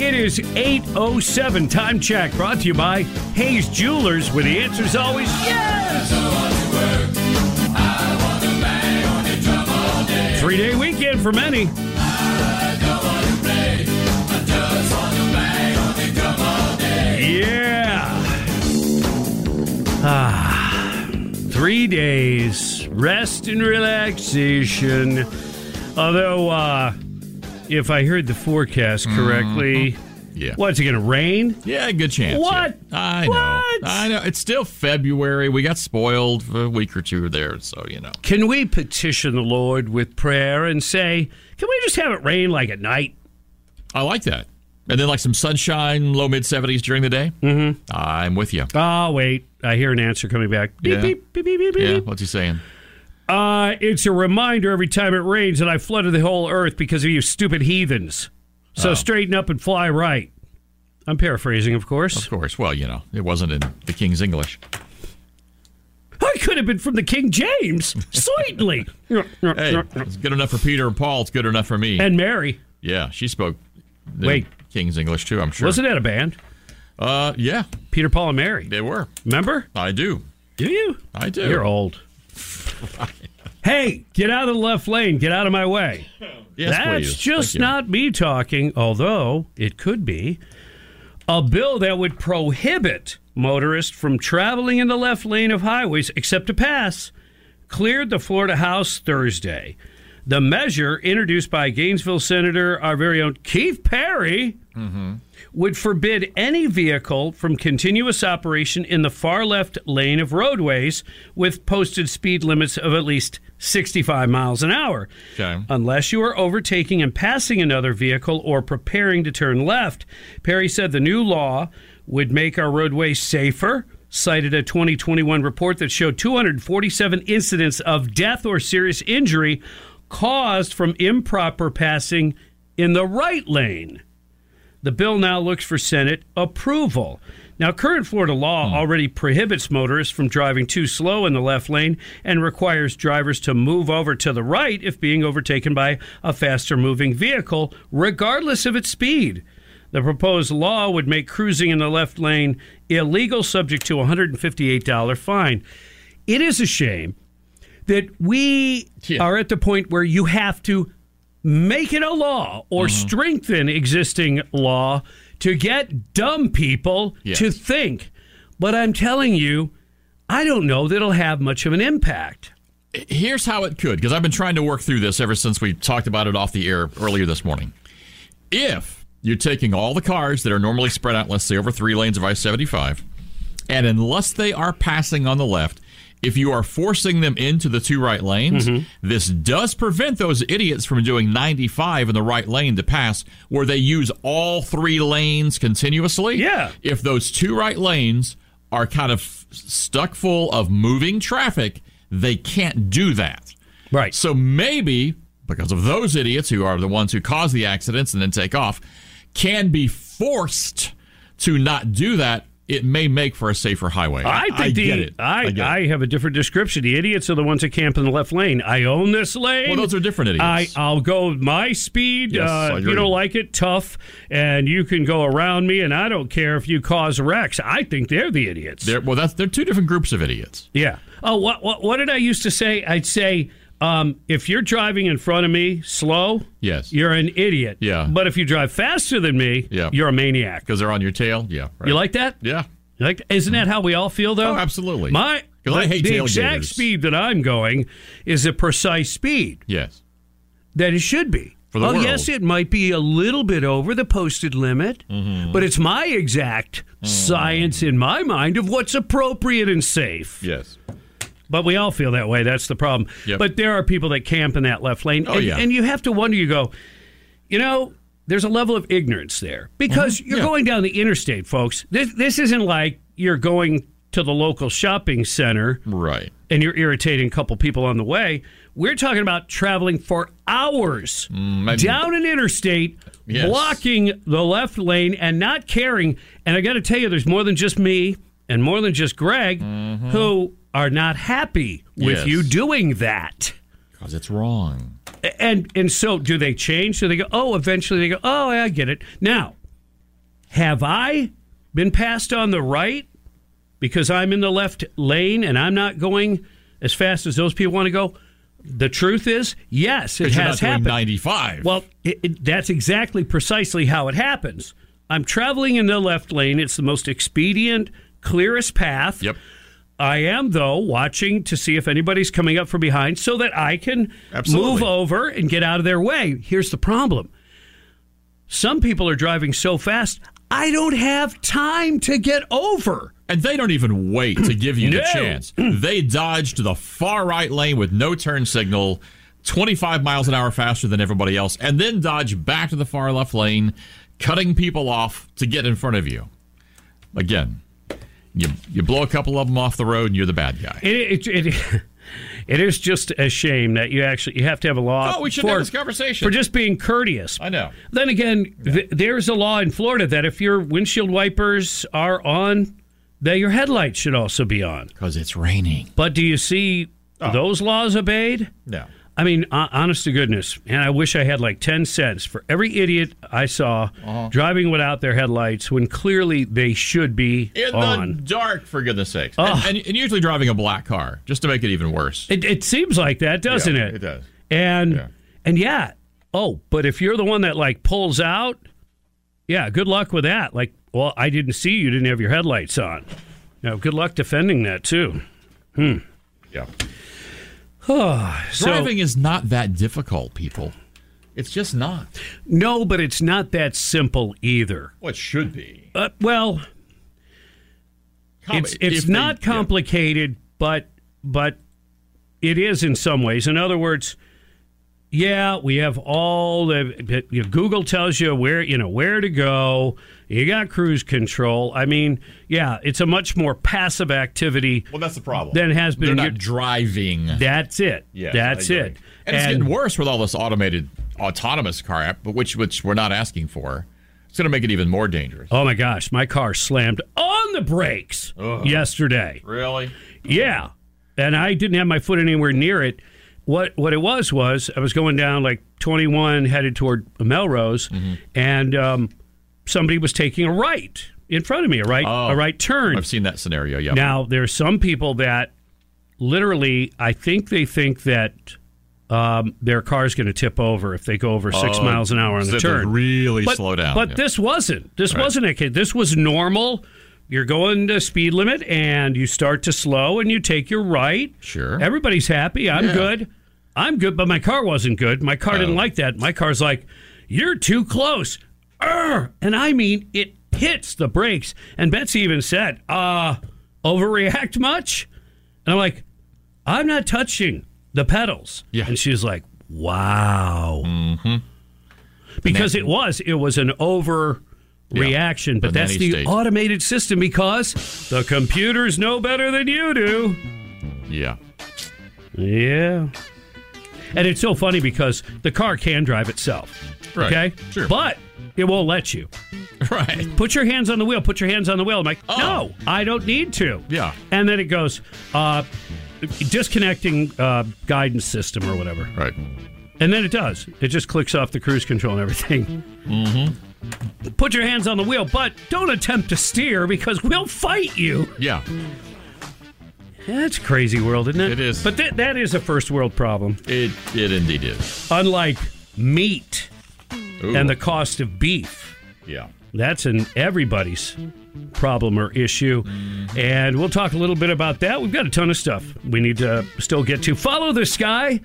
It is 8.07 time check brought to you by Hayes Jewelers, where the answer is always yes. Three day weekend for many. Yeah. Ah, three days rest and relaxation. Although, uh, if I heard the forecast correctly, Yeah. what's it going to rain? Yeah, good chance. What? yeah. I know. What? I know. It's still February. We got spoiled for a week or two there, so you know. Can we petition the Lord with prayer and say, can we just have it rain like at night? I like that. And then like some sunshine, low mid seventies during the day. Mm-hmm. I'm with you. Oh, wait. I hear an answer coming back. Beep, Yeah. beep, beep, beep, beep, Yeah. What's he saying? Uh, it's a reminder every time it rains that I flooded the whole earth because of you stupid heathens. So Oh. straighten up and fly right. I'm paraphrasing, of course. Of course. Well, you know, it wasn't in the King's English. I could have been from the King James. Sweetly. Hey, it's good enough for Peter and Paul. It's good enough for me. and Mary. yeah, she spoke. the Wait. King's English too. I'm sure. Wasn't that a band? Uh, yeah, Peter, Paul, and Mary. they were. Remember? I do. Do you? I do. You're old. Hey, get out of the left lane. Get out of my way. Yes, That's please. just not me talking, although it could be. A bill that would prohibit motorists from traveling in the left lane of highways except to pass cleared the Florida House Thursday. The measure, introduced by Gainesville Senator, our very own Keith Perry, mm-hmm. would forbid any vehicle from continuous operation in the far left lane of roadways with posted speed limits of at least 65 miles an hour. Okay. Unless you are overtaking and passing another vehicle or preparing to turn left. Perry said the new law would make our roadways safer. Cited a 2021 report that showed 247 incidents of death or serious injury caused from improper passing in the right lane. The bill now looks for Senate approval. Now, current Florida law already prohibits motorists from driving too slow in the left lane and requires drivers to move over to the right if being overtaken by a faster moving vehicle, regardless of its speed. The proposed law would make cruising in the left lane illegal, subject to a $158 fine. It is a shame that we Yeah. are at the point where you have to make it a law or Mm-hmm. strengthen existing law to get dumb people Yes. to think. But I'm telling you, I don't know that it'll have much of an impact. Here's how it could, because I've been trying to work through this ever since we talked about it off the air earlier this morning. If you're taking all the cars that are normally spread out, let's say over three lanes of I 75, and unless they are passing on the left, if you are forcing them into the two right lanes, mm-hmm. this does prevent those idiots from doing 95 in the right lane to pass, where they use all three lanes continuously. Yeah. If those two right lanes are kind of stuck full of moving traffic, they can't do that. Right. So maybe because of those idiots who are the ones who cause the accidents and then take off, can be forced to not do that it may make for a safer highway. I think the. I, get it. I have a different description. The idiots are the ones that camp in the left lane. I own this lane. Well, those are different idiots. I, I'll go my speed. Yes, uh, I if you don't like it, tough. And you can go around me, and I don't care if you cause wrecks. I think they're the idiots. They're, well, that's they're two different groups of idiots. yeah. Oh, what, what, what did I used to say? I'd say, um, if you're driving in front of me slow, Yes. you're an idiot. Yeah. But if you drive faster than me, Yeah. you're a maniac. Because they're on your tail. Yeah. Right. You like that? Yeah. You Like, isn't that how we all feel, though? Oh, absolutely. My I the- hate the tailgaters. exact speed that I'm going is a precise speed Yes. that it should be. For the oh, world. yes, it might be a little bit over the posted limit, Mm-hmm. but it's my exact science in my mind of what's appropriate and safe. Yes. But we all feel that way. That's the problem. Yep. But there are people that camp in that left lane. Oh, and, yeah. and you have to wonder, you go, you know, there's a level of ignorance there because you're Mm-hmm. Yeah. going down the interstate, folks. This, this isn't like you're going to the local shopping center Right. and you're irritating a couple people on the way. We're talking about traveling for hours maybe- down an interstate, Yes. blocking the left lane and not caring. And I got to tell you, there's more than just me and more than just Greg who are not happy with Yes. you doing that. Because it's wrong. And and so do they change? Do they go, oh, eventually they go, oh, I get it. Now, have I been passed on the right because I'm in the left lane and I'm not going as fast as those people want to go? The truth is, yes, it has happened. 95. Well, it, it, that's exactly precisely how it happens. I'm traveling in the left lane. It's the most expedient, clearest path. Yep. I am, though, watching to see if anybody's coming up from behind so that I can Absolutely. move over and get out of their way. Here's the problem some people are driving so fast, I don't have time to get over. And they don't even wait to give you the chance. They dodge to the far right lane with no turn signal, 25 miles an hour faster than everybody else, and then dodge back to the far left lane, cutting people off to get in front of you. Again, you you blow a couple of them off the road, and you're the bad guy. It, it, it, it is just a shame that you actually you have to have a law. Oh, we should for, have this conversation. for just being courteous. I know. Then again, th- there's a law in Florida that if your windshield wipers are on, that your headlights should also be on. Because it's raining. But do you see Oh. those laws obeyed? No. I mean, honest to goodness, and I wish I had like 10 cents for every idiot I saw Uh-huh. driving without their headlights when clearly they should be In on. the dark, for goodness sakes. And, and, and usually driving a black car, just to make it even worse. It, it seems like that, doesn't Yeah, it? it does. And Yeah. and yeah. Oh, but if you're the one that like pulls out, yeah, good luck with that. Like, well, I didn't see you didn't have your headlights on. Now, good luck defending that too. Hmm. Yeah. So, Driving is not that difficult, people. It's just not. no, but it's not that simple either. Well, should be. Uh, well, it's it's not complicated, but but it is in some ways. In other words, yeah, we have all the you know, Google tells you where you know where to go. You got cruise control. I mean, yeah, it's a much more passive activity. Well, that's the problem. Than has been They're not your- driving. That's it. Yeah, That's it. And, it's getting worse with all this automated autonomous car app, but which which we're not asking for. It's going to make it even more dangerous. Oh my gosh, my car slammed on the brakes yesterday. Really? Yeah. And I didn't have my foot anywhere near it. What what it was was I was going down like 21 headed toward Melrose Mm-hmm. and um, somebody was taking a right in front of me, a right Oh, a right turn. I've seen that scenario. Yeah. Now, there are some people that literally I think they think that um, their car's going to tip over if they go over 6 Oh, miles an hour on so the they have to turn. really but, slow down, But yeah. this wasn't. This Right. wasn't a kid. This was normal. You're going to speed limit and you start to slow and you take your right. Sure. Everybody's happy. I'm Yeah. good. I'm good, but my car wasn't good. My car didn't Oh. like that. My car's like, you're too close. And I mean, it hits the brakes. And Betsy even said, uh, overreact much? And I'm like, I'm not touching the pedals. Yeah. And she's like, wow. Mm-hmm. Because it was, it was an over reaction, but the that's the state. automated system because the computers know better than you do. Yeah. Yeah. And it's so funny because the car can drive itself. Right. Okay? Sure. But it won't let you. Right. Put your hands on the wheel. Put your hands on the wheel. I'm like, Oh. no, I don't need to. Yeah. And then it goes, uh, disconnecting uh, guidance system or whatever. Right. And then it does. It just clicks off the cruise control and everything. Mm-hmm. Put your hands on the wheel, but don't attempt to steer because we'll fight you. Yeah. That's a crazy world, isn't it? It is. But that that is a first world problem. It it indeed is. Unlike meat Ooh. and the cost of beef. yeah. That's an everybody's problem or issue. And we'll talk a little bit about that. We've got a ton of stuff we need to still get to. Follow the sky.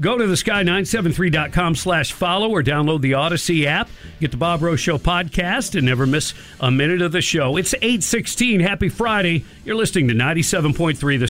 Go to the sky973.com slash follow or download the Audacy app. Get the Bob Rose Show podcast and never miss a minute of the show. It's 816. Happy Friday. You're listening to 97.3 The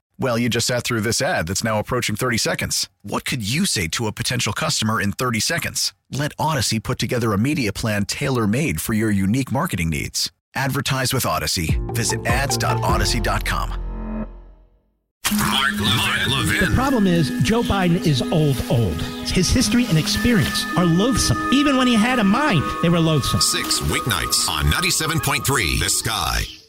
Well, you just sat through this ad that's now approaching 30 seconds. What could you say to a potential customer in 30 seconds? Let Audacy put together a media plan tailor made for your unique marketing needs. Advertise with Audacy. Visit ads.audacy.com. Mark, Mark The problem is Joe Biden is old, old. His history and experience are loathsome. Even when he had a mind, they were loathsome. Six weeknights on 97.3 The Sky.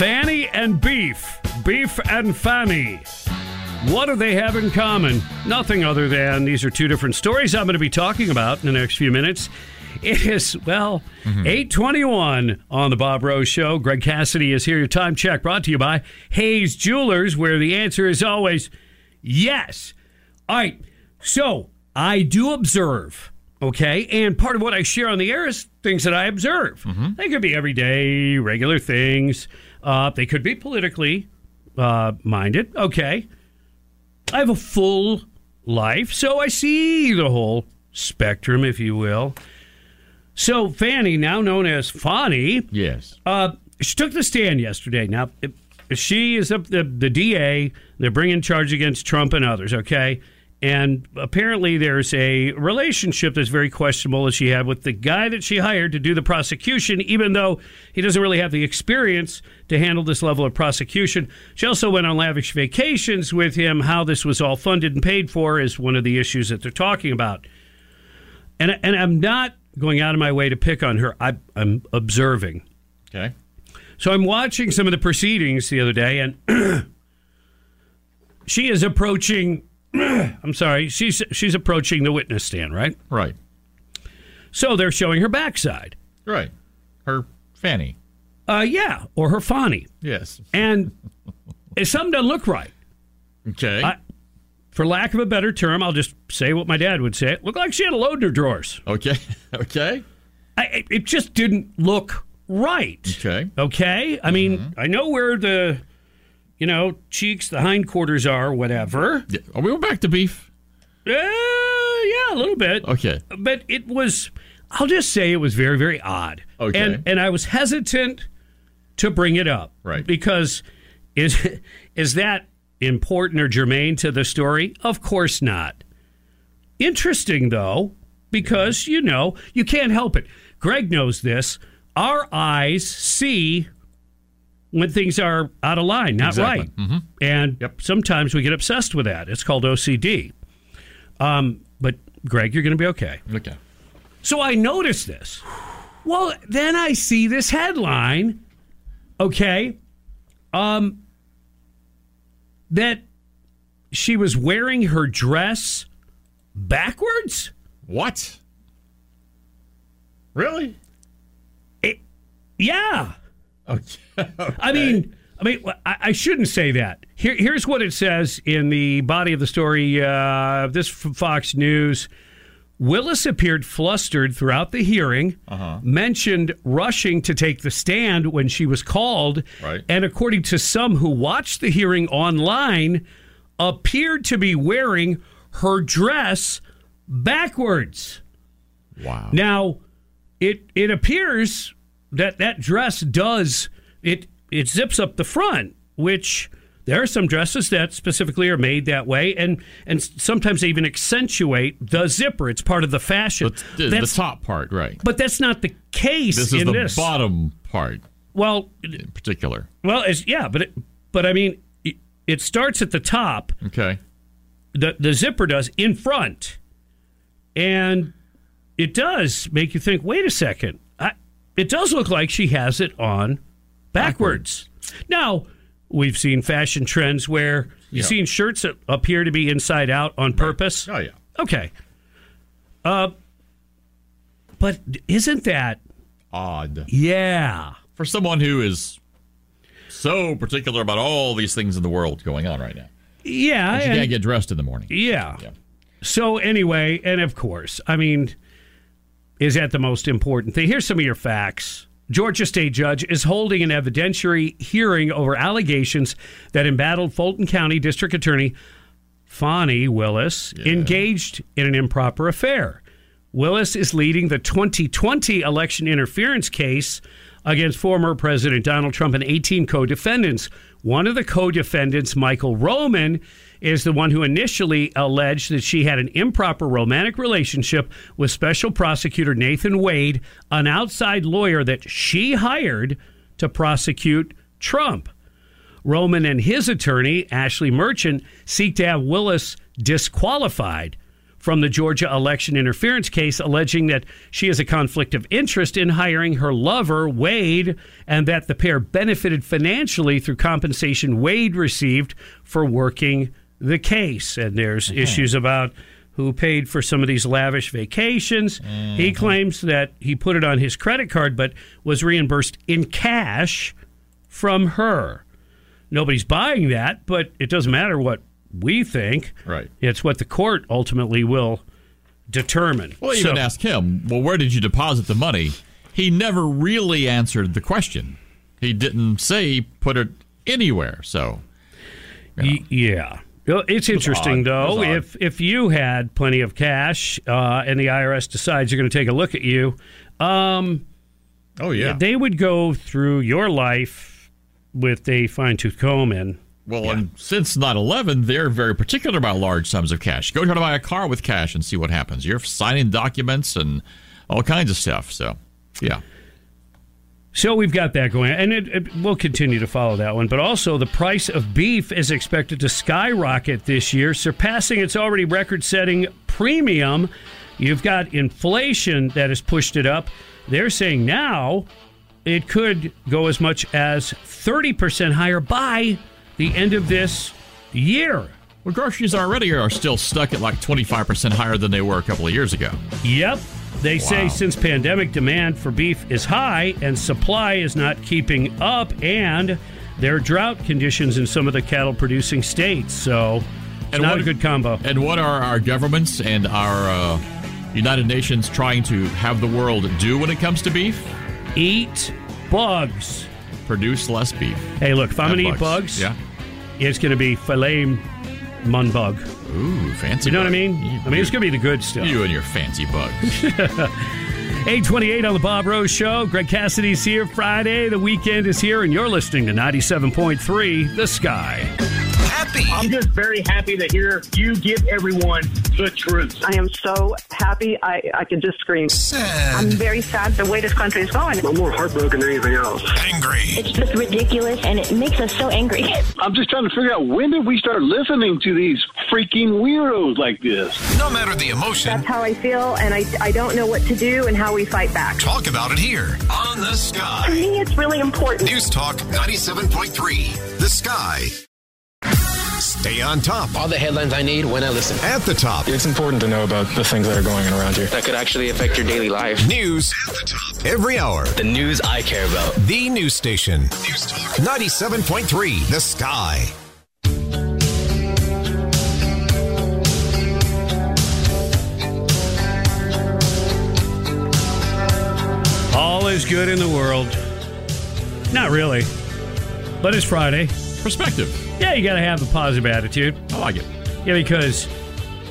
Fanny and Beef. Beef and Fanny. What do they have in common? Nothing other than these are two different stories I'm going to be talking about in the next few minutes. It is, well, mm-hmm. 821 on the Bob Rose Show. Greg Cassidy is here. Your time check brought to you by Hayes Jewelers, where the answer is always yes. All right. So I do observe, okay? And part of what I share on the air is things that I observe. Mm-hmm. They could be everyday, regular things. Uh, they could be politically uh, minded. Okay. I have a full life, so I see the whole spectrum, if you will. So Fanny, now known as Fonny, Yes. uh, she took the stand yesterday. Now, if- she is up the, the DA. They're bringing charge against Trump and others. Okay, and apparently there's a relationship that's very questionable that she had with the guy that she hired to do the prosecution, even though he doesn't really have the experience to handle this level of prosecution. She also went on lavish vacations with him. How this was all funded and paid for is one of the issues that they're talking about. And and I'm not going out of my way to pick on her. I, I'm observing. Okay. So I'm watching some of the proceedings the other day, and she is approaching. I'm sorry, she's she's approaching the witness stand, right? Right. So they're showing her backside. Right. Her Fanny. Uh, yeah, or her fanny, Yes. and if something doesn't look right, Okay. I- for lack of a better term, I'll just say what my dad would say. It looked like she had a load in her drawers. okay. Okay. I, it- it just didn't look right. Okay. Okay. I mean, I know where the, you know, cheeks, the hindquarters are, whatever. Yeah. Are we back to beef? Uh, yeah, a little bit. Okay. But it was, I'll just say it was very, very odd. Okay. And, and I was hesitant to bring it up. Right. Because is, is that important or germane to the story? Of course not. Interesting, though, because, you know, you can't help it. Greg knows this. Our eyes see when things are out of line, not Exactly. right. And Yep. sometimes we get obsessed with that. It's called OCD. Um, but Greg, you're going to be okay. Okay. So I noticed this. Well, then I see this headline. Okay, um, that she was wearing her dress backwards. What? Really? It, Yeah. Okay. I mean, I mean, I, I shouldn't say that. Here, here's what it says in the body of the story. Uh, this from Fox News. Willis appeared flustered throughout the hearing, mentioned rushing to take the stand when she was called, Right. and according to some who watched the hearing online, appeared to be wearing her dress backwards. Wow. Now, it it appears that that dress does it it zips up the front, which there are some dresses that specifically are made that way, and and sometimes they even accentuate the zipper. It's part of the fashion. the, the, top part, right? but that's not the case This is in the this. bottom part Well, in particular. well, it's, yeah, but it, but I mean, it, it starts at the top. Okay. the the zipper does in front, and it does make you think. Wait a second, it does look like she has it on backwards. Now we've seen fashion trends where you've Yeah. seen shirts that appear to be inside out on purpose. Oh yeah. Okay, uh, but isn't that Odd yeah? for someone who is so particular about all these things in the world going on right now. Yeah, she can't get dressed in the morning. Yeah. Yeah. So anyway, and of course, I mean, is that the most important thing? Here's some of your facts. Georgia state judge is holding an evidentiary hearing over allegations that embattled Fulton County District Attorney Fani Willis engaged in an improper affair. Willis is leading the 2020 election interference case against former President Donald Trump and 18 co defendants. One of the co defendants, Michael Roman, is the one who initially alleged that she had an improper romantic relationship with special prosecutor Nathan Wade, an outside lawyer that she hired to prosecute Trump. Roman and his attorney, Ashley Merchant, seek to have Willis disqualified from the Georgia election interference case, alleging that she has a conflict of interest in hiring her lover, Wade, and that the pair benefited financially through compensation Wade received for working the case. And there's mm-hmm. issues about who paid for some of these lavish vacations. He mm-hmm. claims that he put it on his credit card, but was reimbursed in cash from her. Nobody's buying that, but it doesn't matter what we think. Right. It's what the court ultimately will determine. Well, even So- ask him, well, where did you deposit the money? He never really answered the question. He didn't say he put it anywhere. So, Y- yeah. Well, It's interesting. It though. If if you had plenty of cash uh, and the IRS decides you're going to take a look at you, um, oh yeah. they would go through your life with a fine tooth comb and well, and since 9/11, they're very particular about large sums of cash. Go try to buy a car with cash and see what happens. You're signing documents and all kinds of stuff. So, yeah. So we've got that going, and it, it, we'll continue to follow that one. But also, the price of beef is expected to skyrocket this year, surpassing its already record-setting premium. You've got inflation that has pushed it up. They're saying now it could go as much as thirty percent higher by the end of this year. Well, groceries already are still stuck at like 25% higher than they were a couple of years ago. Yep. They say since pandemic demand for beef is high and supply is not keeping up, and there are drought conditions in some of the cattle producing states. So it's And not what- a good combo. And what are our governments and our uh, United Nations trying to have the world do when it comes to beef? Eat bugs. Produce less beef. Hey, look, if I'm going to eat bugs, Yeah. it's going to be filet mun bug. Ooh, fancy. You know what I mean? You, I mean, it's going to be the good stuff. you and your fancy bugs. 828 on the Bob Rose Show. Greg Cassidy's here Friday. The weekend is here, and you're listening to 97.3 The Sky. Happy. I'm just very happy to hear you give everyone the truth. I am so happy. I, I can just scream. Sad. I'm very sad the way this country is going. I'm more heartbroken than anything else. Angry. It's just ridiculous and it makes us so angry. I'm just trying to figure out when did we start listening to these freaking weirdos like this? No matter the emotion, That's how I feel, and I, I don't know what to do and how we fight back. talk about it here on The Sky. To Sky. me, it's really important. News Talk 97.3. The Sky. Stay on top. All the headlines I need when I listen. At the top. It's important to know about the things that are going on around you. That could actually affect your daily life. News at the top. Every hour. The news I care about. The news station. News Talk 97.3. The Sky. All is good in the world. Not really, but it's Friday. Perspective. Yeah, you got to have a positive attitude. I like it. Yeah, because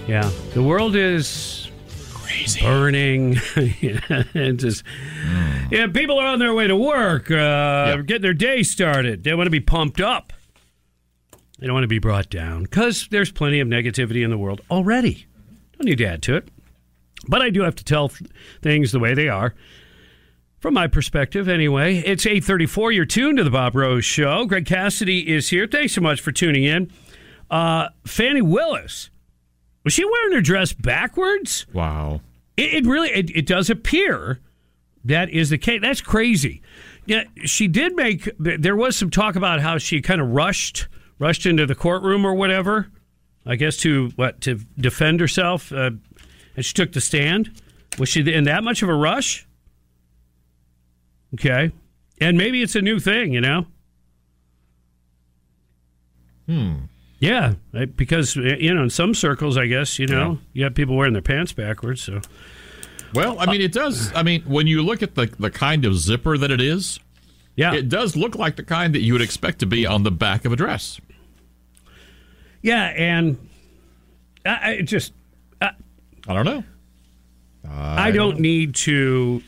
yeah, the world is Crazy. burning. and just yeah, people are on their way to work, uh, getting their day started. They want to be pumped up. They don't want to be brought down because there's plenty of negativity in the world already. Don't need to add to it. But I do have to tell things the way they are. From my perspective, anyway, it's 834. You're tuned to the Bob Rose Show. Greg Cassidy is here. Thanks so much for tuning in. Uh, Fani Willis, was she wearing her dress backwards? Wow. It, it really, it, it does appear that is the case. That's crazy. Yeah, she did make, there was some talk about how she kind of rushed, rushed into the courtroom or whatever. I guess to, what, to defend herself. Uh, and she took the stand. Was she in that much of a rush? Okay. And maybe it's a new thing, you know? Hmm. Yeah, because, uh, you know, in some circles, I guess, you know, you have people wearing their pants backwards. So, Well, I mean, it does. I mean, when you look at the the kind of zipper that it is, yeah, it does look like the kind that you would expect to be on the back of a dress. yeah, and I, I just, I, I don't know. I, don't need to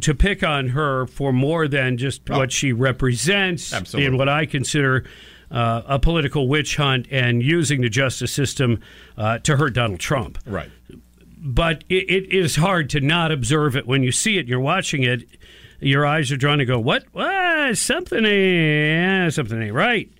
to pick on her for more than just what she represents Absolutely. in what I consider uh, a political witch hunt and using the justice system uh, to hurt Donald Trump. Right. But it, it is hard to not observe it when you see it. You're watching it. Your eyes are drawn to go, what? What? Something ain't, something ain't right.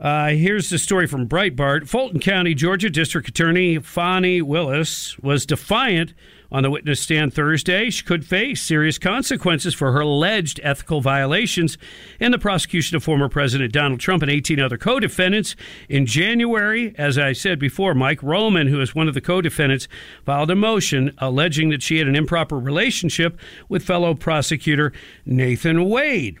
Uh, here's the story from Breitbart. Fulton County, Georgia District Attorney Fani Willis was defiant on the witness stand Thursday. She could face serious consequences for her alleged ethical violations in the prosecution of former President Donald Trump and 18 other co defendants. In January, as I said before, Mike Roman, who is one of the co defendants, filed a motion alleging that she had an improper relationship with fellow prosecutor Nathan Wade.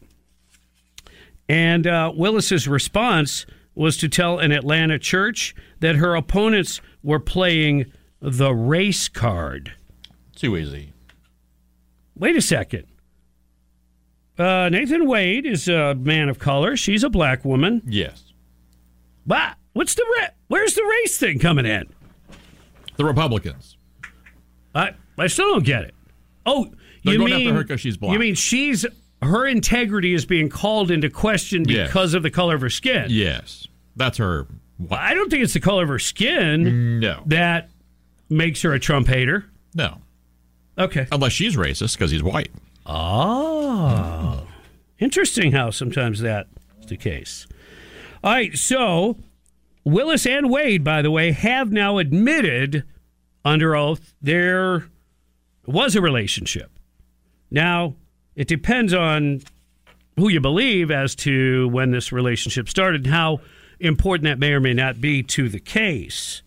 And uh, Willis's response was to tell an Atlanta church that her opponents were playing the race card. Too easy. Wait a second. Uh, Nathan Wade is a man of color. She's a black woman. Yes. But what's the ra- where's the race thing coming in? The Republicans. I I still don't get it. Oh, They're you going mean after her 'cause she's black. You mean she's her integrity is being called into question Yes. because of the color of her skin? Yes. That's her. I don't think it's the color of her skin No. that makes her a Trump hater. No. Okay. Unless she's racist because he's white. Oh. Interesting how sometimes that's the case. All right, so Willis and Wade, by the way, have now admitted under oath there was a relationship. Now, it depends on who you believe as to when this relationship started and how important that may or may not be to the case.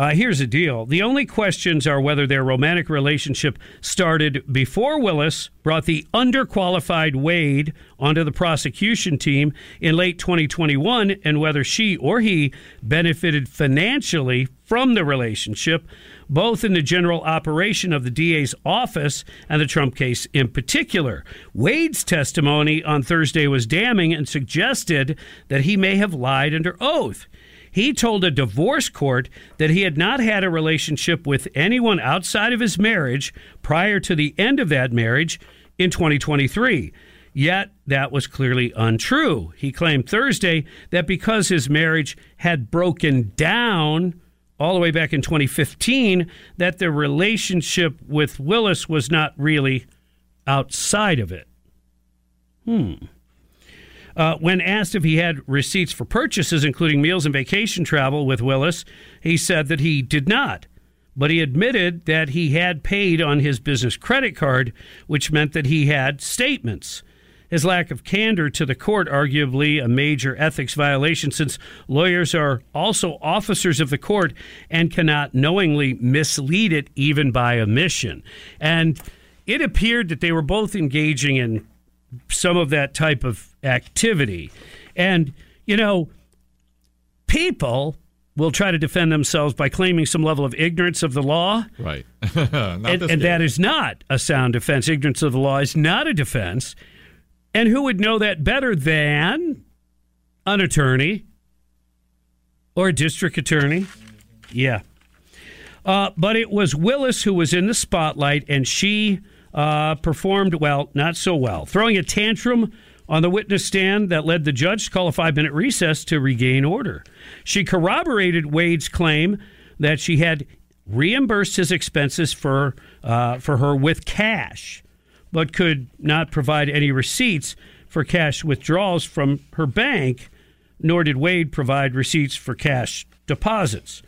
Uh, here's the deal. The only questions are whether their romantic relationship started before Willis brought the underqualified Wade onto the prosecution team in late 2021 and whether she or he benefited financially from the relationship, both in the general operation of the DA's office and the Trump case in particular. Wade's testimony on Thursday was damning and suggested that he may have lied under oath. He told a divorce court that he had not had a relationship with anyone outside of his marriage prior to the end of that marriage in 2023. Yet that was clearly untrue. He claimed Thursday that because his marriage had broken down all the way back in 2015, that the relationship with Willis was not really outside of it. Hmm. Uh, when asked if he had receipts for purchases, including meals and vacation travel with Willis, he said that he did not. But he admitted that he had paid on his business credit card, which meant that he had statements. his lack of candor to the court, arguably a major ethics violation, since lawyers are also officers of the court and cannot knowingly mislead it, even by omission. And it appeared that they were both engaging in some of that type of activity. And, you know, people will try to defend themselves by claiming some level of ignorance of the law. Right. and, and that is not a sound defense. Ignorance of the law is not a defense. And who would know that better than an attorney or a district attorney? Yeah. Uh, but it was Willis who was in the spotlight, and she uh, performed well, not so well, throwing a tantrum on the witness stand that led the judge to call a five minute recess to regain order. She corroborated Wade's claim that she had reimbursed his expenses for, uh, for her with cash, but could not provide any receipts for cash withdrawals from her bank, nor did Wade provide receipts for cash deposits.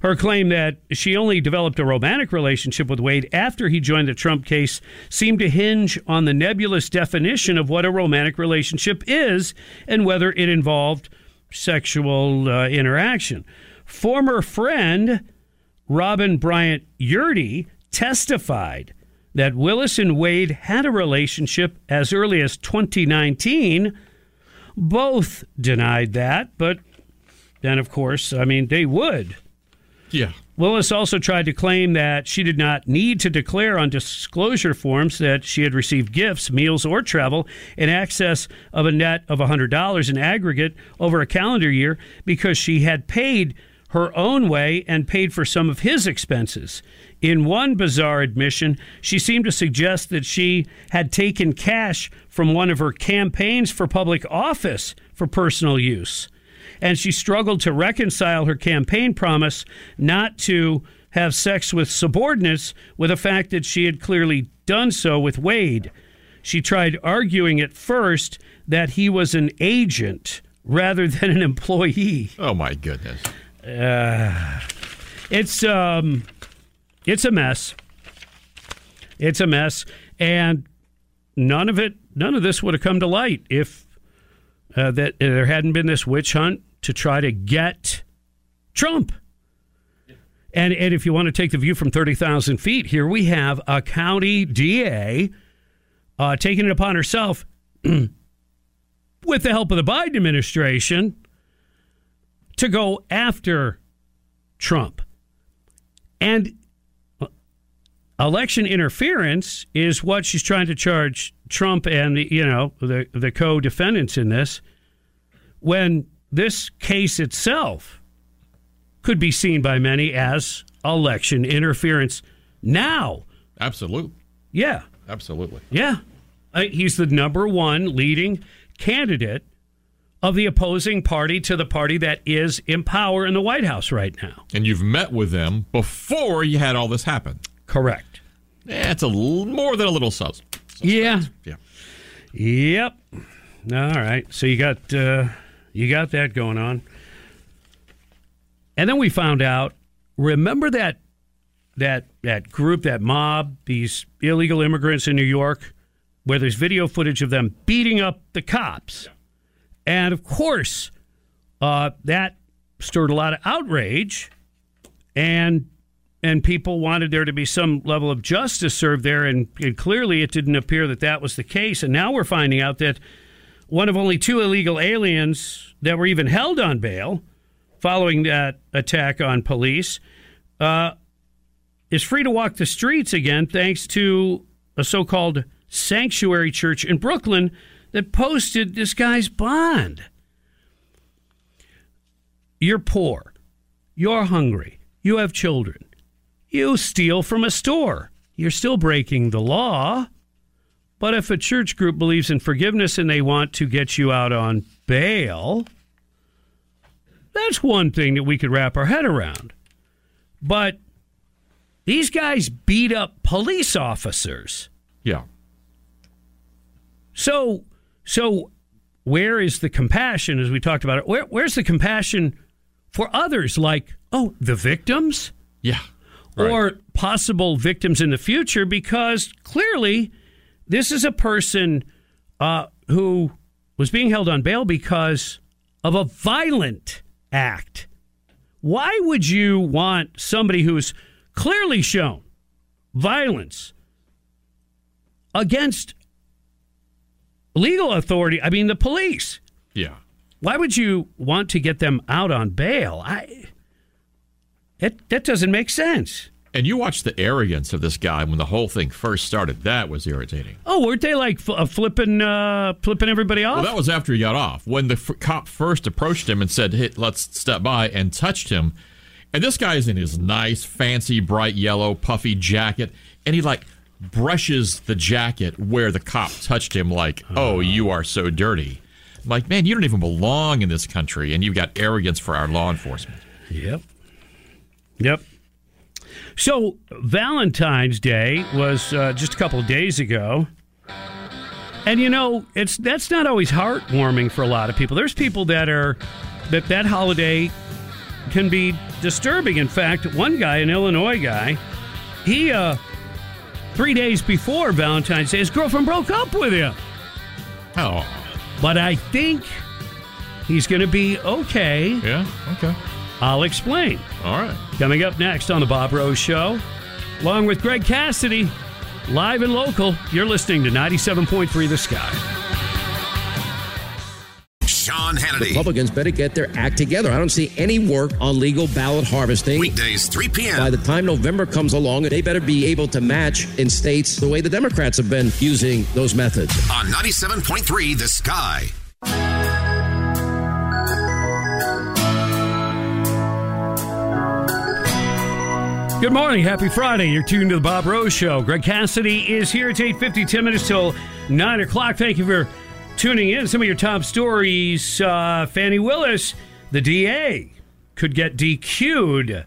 Her claim that she only developed a romantic relationship with Wade after he joined the Trump case seemed to hinge on the nebulous definition of what a romantic relationship is and whether it involved sexual uh, interaction. Former friend Robin Bryant Yurdy testified that Willis and Wade had a relationship as early as 2019. Both denied that, but then, of course, I mean, they would. Yeah. Willis also tried to claim that she did not need to declare on disclosure forms that she had received gifts, meals, or travel in excess of a net of $100 in aggregate over a calendar year because she had paid her own way and paid for some of his expenses. In one bizarre admission, she seemed to suggest that she had taken cash from one of her campaigns for public office for personal use and she struggled to reconcile her campaign promise not to have sex with subordinates with the fact that she had clearly done so with Wade. She tried arguing at first that he was an agent rather than an employee. Oh my goodness. Uh, it's um it's a mess. It's a mess and none of it none of this would have come to light if uh, that uh, there hadn't been this witch hunt to try to get Trump. And, and if you want to take the view from 30,000 feet, here we have a county DA uh, taking it upon herself, with the help of the Biden administration, to go after Trump. And uh, election interference is what she's trying to charge Trump and the, you know the the co-defendants in this when this case itself could be seen by many as election interference now. Absolutely. Yeah. Absolutely. Yeah. He's the number one leading candidate of the opposing party to the party that is in power in the White House right now. And you've met with them before you had all this happen. Correct. That's a l- more than a little sus. Yeah. Yeah. Yep. All right. So you got uh, you got that going on. And then we found out, remember that that that group, that mob, these illegal immigrants in New York, where there's video footage of them beating up the cops. And of course, uh, that stirred a lot of outrage and and people wanted there to be some level of justice served there and, and clearly it didn't appear that that was the case and now we're finding out that one of only two illegal aliens that were even held on bail following that attack on police uh, is free to walk the streets again thanks to a so called sanctuary church in Brooklyn that posted this guy's bond. You're poor. You're hungry. You have children. You steal from a store. You're still breaking the law. But if a church group believes in forgiveness and they want to get you out on bail, that's one thing that we could wrap our head around. But these guys beat up police officers. Yeah. So, so where is the compassion as we talked about it? Where, where's the compassion for others like, oh, the victims? Yeah. Right. Or possible victims in the future because clearly this is a person uh, who was being held on bail because of a violent act. Why would you want somebody who's clearly shown violence against legal authority? I mean, the police. Yeah. Why would you want to get them out on bail? I that that doesn't make sense. And you watched the arrogance of this guy when the whole thing first started. That was irritating. Oh, weren't they like f- uh, flipping uh, flipping everybody off? Well, that was after he got off. When the f- cop first approached him and said, hey, let's step by, and touched him. And this guy's in his nice, fancy, bright yellow, puffy jacket. And he, like, brushes the jacket where the cop touched him, like, oh, you are so dirty. I'm like, man, you don't even belong in this country, and you've got arrogance for our law enforcement. Yep. Yep. So Valentine's Day was uh, just a couple of days ago, and you know it's that's not always heartwarming for a lot of people. There's people that are that that holiday can be disturbing. In fact, one guy, an Illinois guy, he uh, three days before Valentine's Day, his girlfriend broke up with him. Oh, but I think he's going to be okay. Yeah. Okay. I'll explain. All right. Coming up next on The Bob Rose Show, along with Greg Cassidy, live and local, you're listening to 97.3 The Sky. Sean Hannity. Republicans better get their act together. I don't see any work on legal ballot harvesting. Weekdays, 3 p.m. By the time November comes along, they better be able to match in states the way the Democrats have been using those methods. On 97.3 The Sky. Good morning. Happy Friday. You're tuned to the Bob Rose Show. Greg Cassidy is here. It's 8.50, 10 minutes till 9 o'clock. Thank you for tuning in. Some of your top stories. Uh, Fani Willis, the DA, could get DQ'd.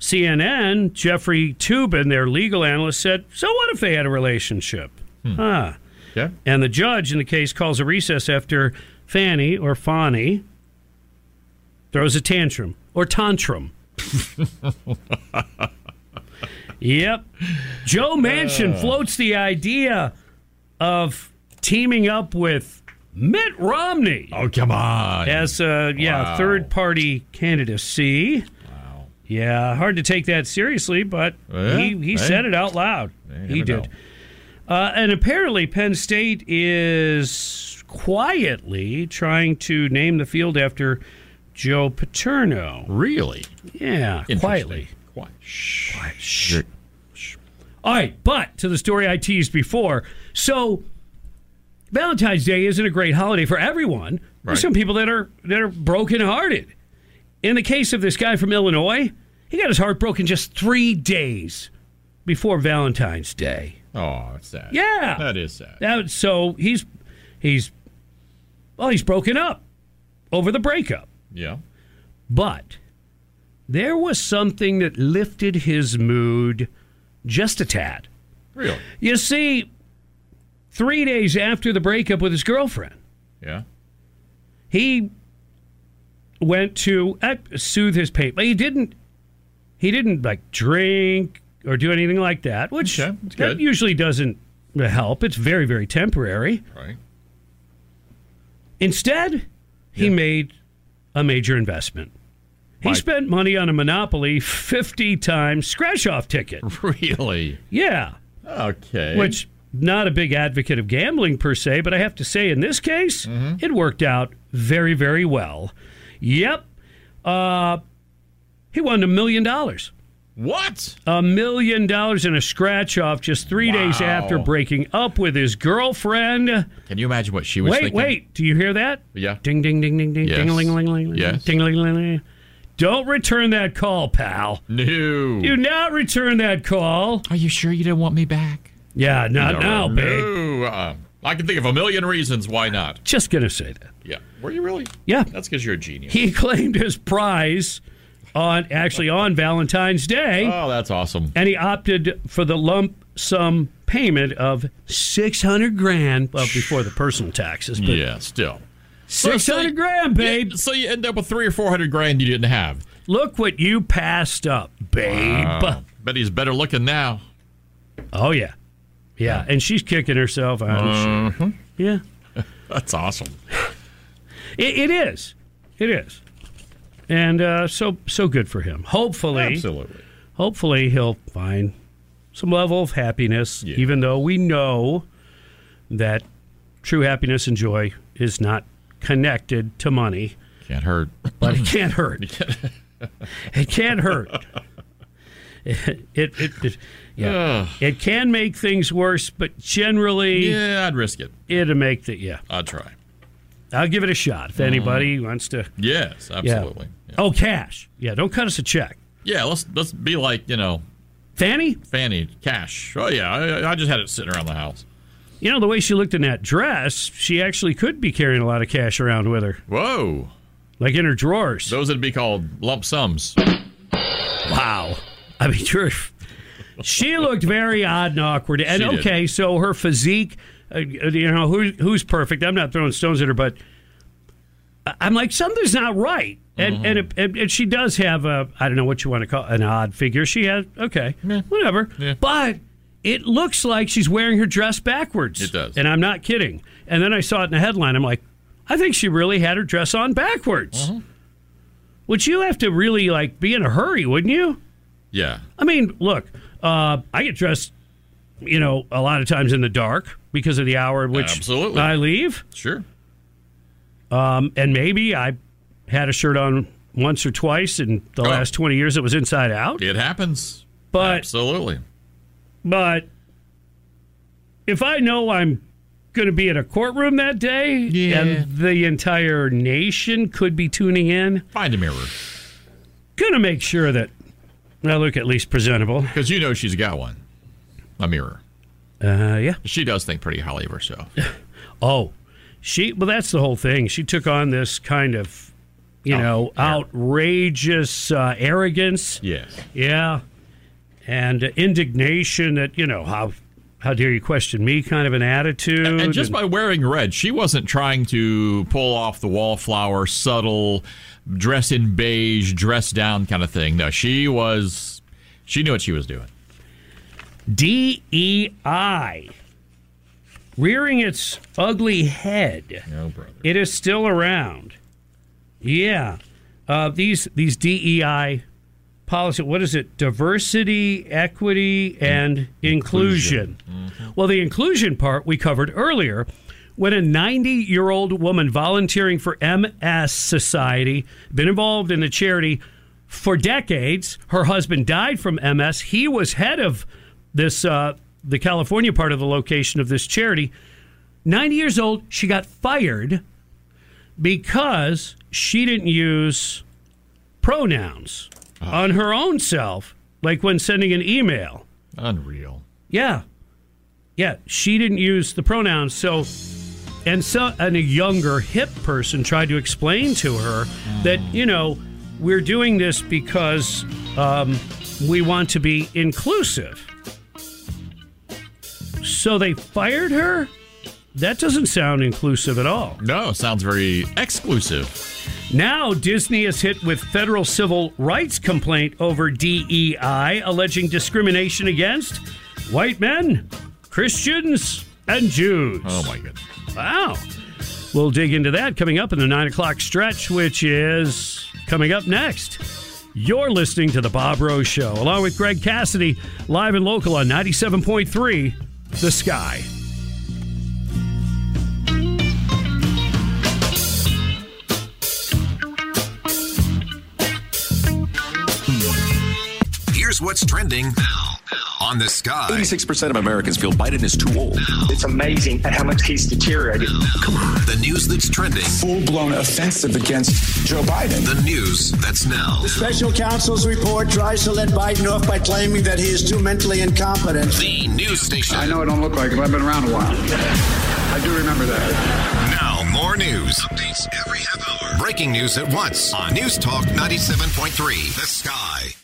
CNN, Jeffrey Toobin, their legal analyst, said, so what if they had a relationship? Hmm. Huh. Yeah. And the judge in the case calls a recess after Fannie or Fani throws a tantrum or tantrum. yep. Joe Manchin Uh. floats the idea of teaming up with Mitt Romney. Oh, come on. As a yeah, Wow. third party candidacy. Wow. Yeah, hard to take that seriously, but Yeah, he, he said it out loud. he did. Uh, and apparently, Penn State is quietly trying to name the field after Joe Paterno. Really? Yeah, quietly. Quiet. Shh. Quiet. Shh. Shh. All right, but to the story I teased before. So, Valentine's Day isn't a great holiday for everyone. There's Right. some people that are that are brokenhearted. In the case of this guy from Illinois, he got his heart broken just three days before Valentine's Day. Oh, that's sad. Yeah. That is sad. That, so he's he's well, he's broken up over the breakup. Yeah. But there was something that lifted his mood just a tad. Really? You see, three days after the breakup with his girlfriend, Yeah. he went to uh, soothe his pain. But he didn't. He didn't like drink or do anything like that, which Okay, that usually doesn't help. It's very, very temporary. Right. Instead, he made a major investment. He spent money on a Monopoly 50 times scratch off ticket. Really? Yeah. Okay. Which, not a big advocate of gambling per se, but I have to say in this case, it worked out very, very well. Yep. Uh, he won a million dollars. What? A million dollars in a scratch off just three days Wow. after breaking up with his girlfriend. Can you imagine what she was Wait, thinking? wait. Do you hear that? Yeah. Ding, ding, ding, ding, ding, Yes. ding, ling, ling, ling, Yes. ding, ling, ling, ling. Don't return that call, pal. No. Do not return that call. Are you sure you don't want me back? Yeah, not now, no. babe. Uh, I can think of a million reasons why not. Just gonna say that. Yeah. Were you really? Yeah. That's because you're a genius. He claimed his prize on actually on Valentine's Day, oh, that's awesome. and he opted for the lump sum payment of six hundred grand. Well, before the personal taxes, but Yeah, still. Six So- hundred grand, babe. Yeah, so you end up with three or four hundred grand you didn't have. Look what you passed up, babe. Wow. Bet he's better looking now. Oh yeah, yeah, and she's kicking herself out. Uh-huh. Yeah, That's awesome. It, it is. It is. And uh, so so good for him. Hopefully, Absolutely. hopefully he'll find some level of happiness, Yeah. even though we know that true happiness and joy is not connected to money, Can't hurt. but it can't hurt. it can't hurt. It, it, it, yeah, it can make things worse, but generally, Yeah, I'd risk it. it'll make the yeah. I'd try. I'll give it a shot if mm. anybody wants to. Yes, Yeah. absolutely. Yeah. Oh, cash. Yeah, don't cut us a check. Yeah, let's let's be like you know Fanny, Fanny cash. Oh yeah, I, I just had it sitting around the house. You know the way she looked in that dress, she actually could be carrying a lot of cash around with her, Whoa, like in her drawers. those would be called lump sums. Wow. I mean, you're, she looked very odd and awkward. And She did. okay, so her physique, uh, you know, who, who's perfect? I'm not throwing stones at her, but I'm like, something's not right. And, Mm-hmm. and, it, and, and she does have a, I don't know what you want to call an odd figure. She has, okay, whatever. Yeah. But it looks like she's wearing her dress backwards. It does. And I'm not kidding. And then I saw it in the headline. I'm like, I think she really had her dress on backwards. Mm-hmm. Would you have to really like be in a hurry, wouldn't you? Yeah, I mean, look, uh, I get dressed, you know, a lot of times in the dark because of the hour at which Absolutely. I leave. sure. Um, and maybe I had a shirt on once or twice in the Oh. last 20 years that was inside out. It happens. But Absolutely. But if I know I'm going to be at a courtroom that day Yeah. and the entire nation could be tuning in, Find a mirror going to make sure that I look at least presentable. because you know she's got one. A mirror. Uh, yeah. She does think pretty highly of herself. Oh, she. Well, that's the whole thing. She took on this kind of, you Oh, know, yeah. outrageous uh, arrogance. yes. Yeah, and indignation that you know how how dare you question me kind of an attitude. And just and- by wearing red, she wasn't trying to pull off the wallflower, subtle, dress in beige, dress down kind of thing. No, she was. She knew what she was doing. DEI rearing its ugly head. No, brother. It is still around. Yeah. Uh, these these DEI policy. What is it? Diversity, equity, and inclusion. Well, the inclusion part we covered earlier. When a 90 year old woman volunteering for MS Society, been involved in the charity for decades, her husband died from MS. He was head of this, uh, the California part of the location of this charity. 90 years old, she got fired because she didn't use pronouns on her own self, like when sending an email. Unreal. Yeah. Yeah, she didn't use the pronouns. So, and so, and a younger hip person tried to explain to her that, you know, we're doing this because um, we want to be inclusive. So they fired her? That doesn't sound inclusive at all. No, sounds very exclusive. Now, Disney is hit with federal civil rights complaint over DEI, alleging discrimination against white men, Christians, and Jews. Oh my goodness. Wow. We'll dig into that coming up in the nine o'clock stretch, which is coming up next. You're listening to The Bob Rose Show, along with Greg Cassidy, live and local on 97.3 The Sky. What's trending now on the sky. 86% of Americans feel Biden is too old. It's amazing at how much he's deteriorated. Come on. The news that's trending. Full blown offensive against Joe Biden. The news that's now. The special counsel's report tries to let Biden off by claiming that he is too mentally incompetent. The news station. I know I don't look like it, but I've been around a while. I do remember that. Now, more news. Updates every half hour. Breaking news at once on News Talk 97.3. The Sky.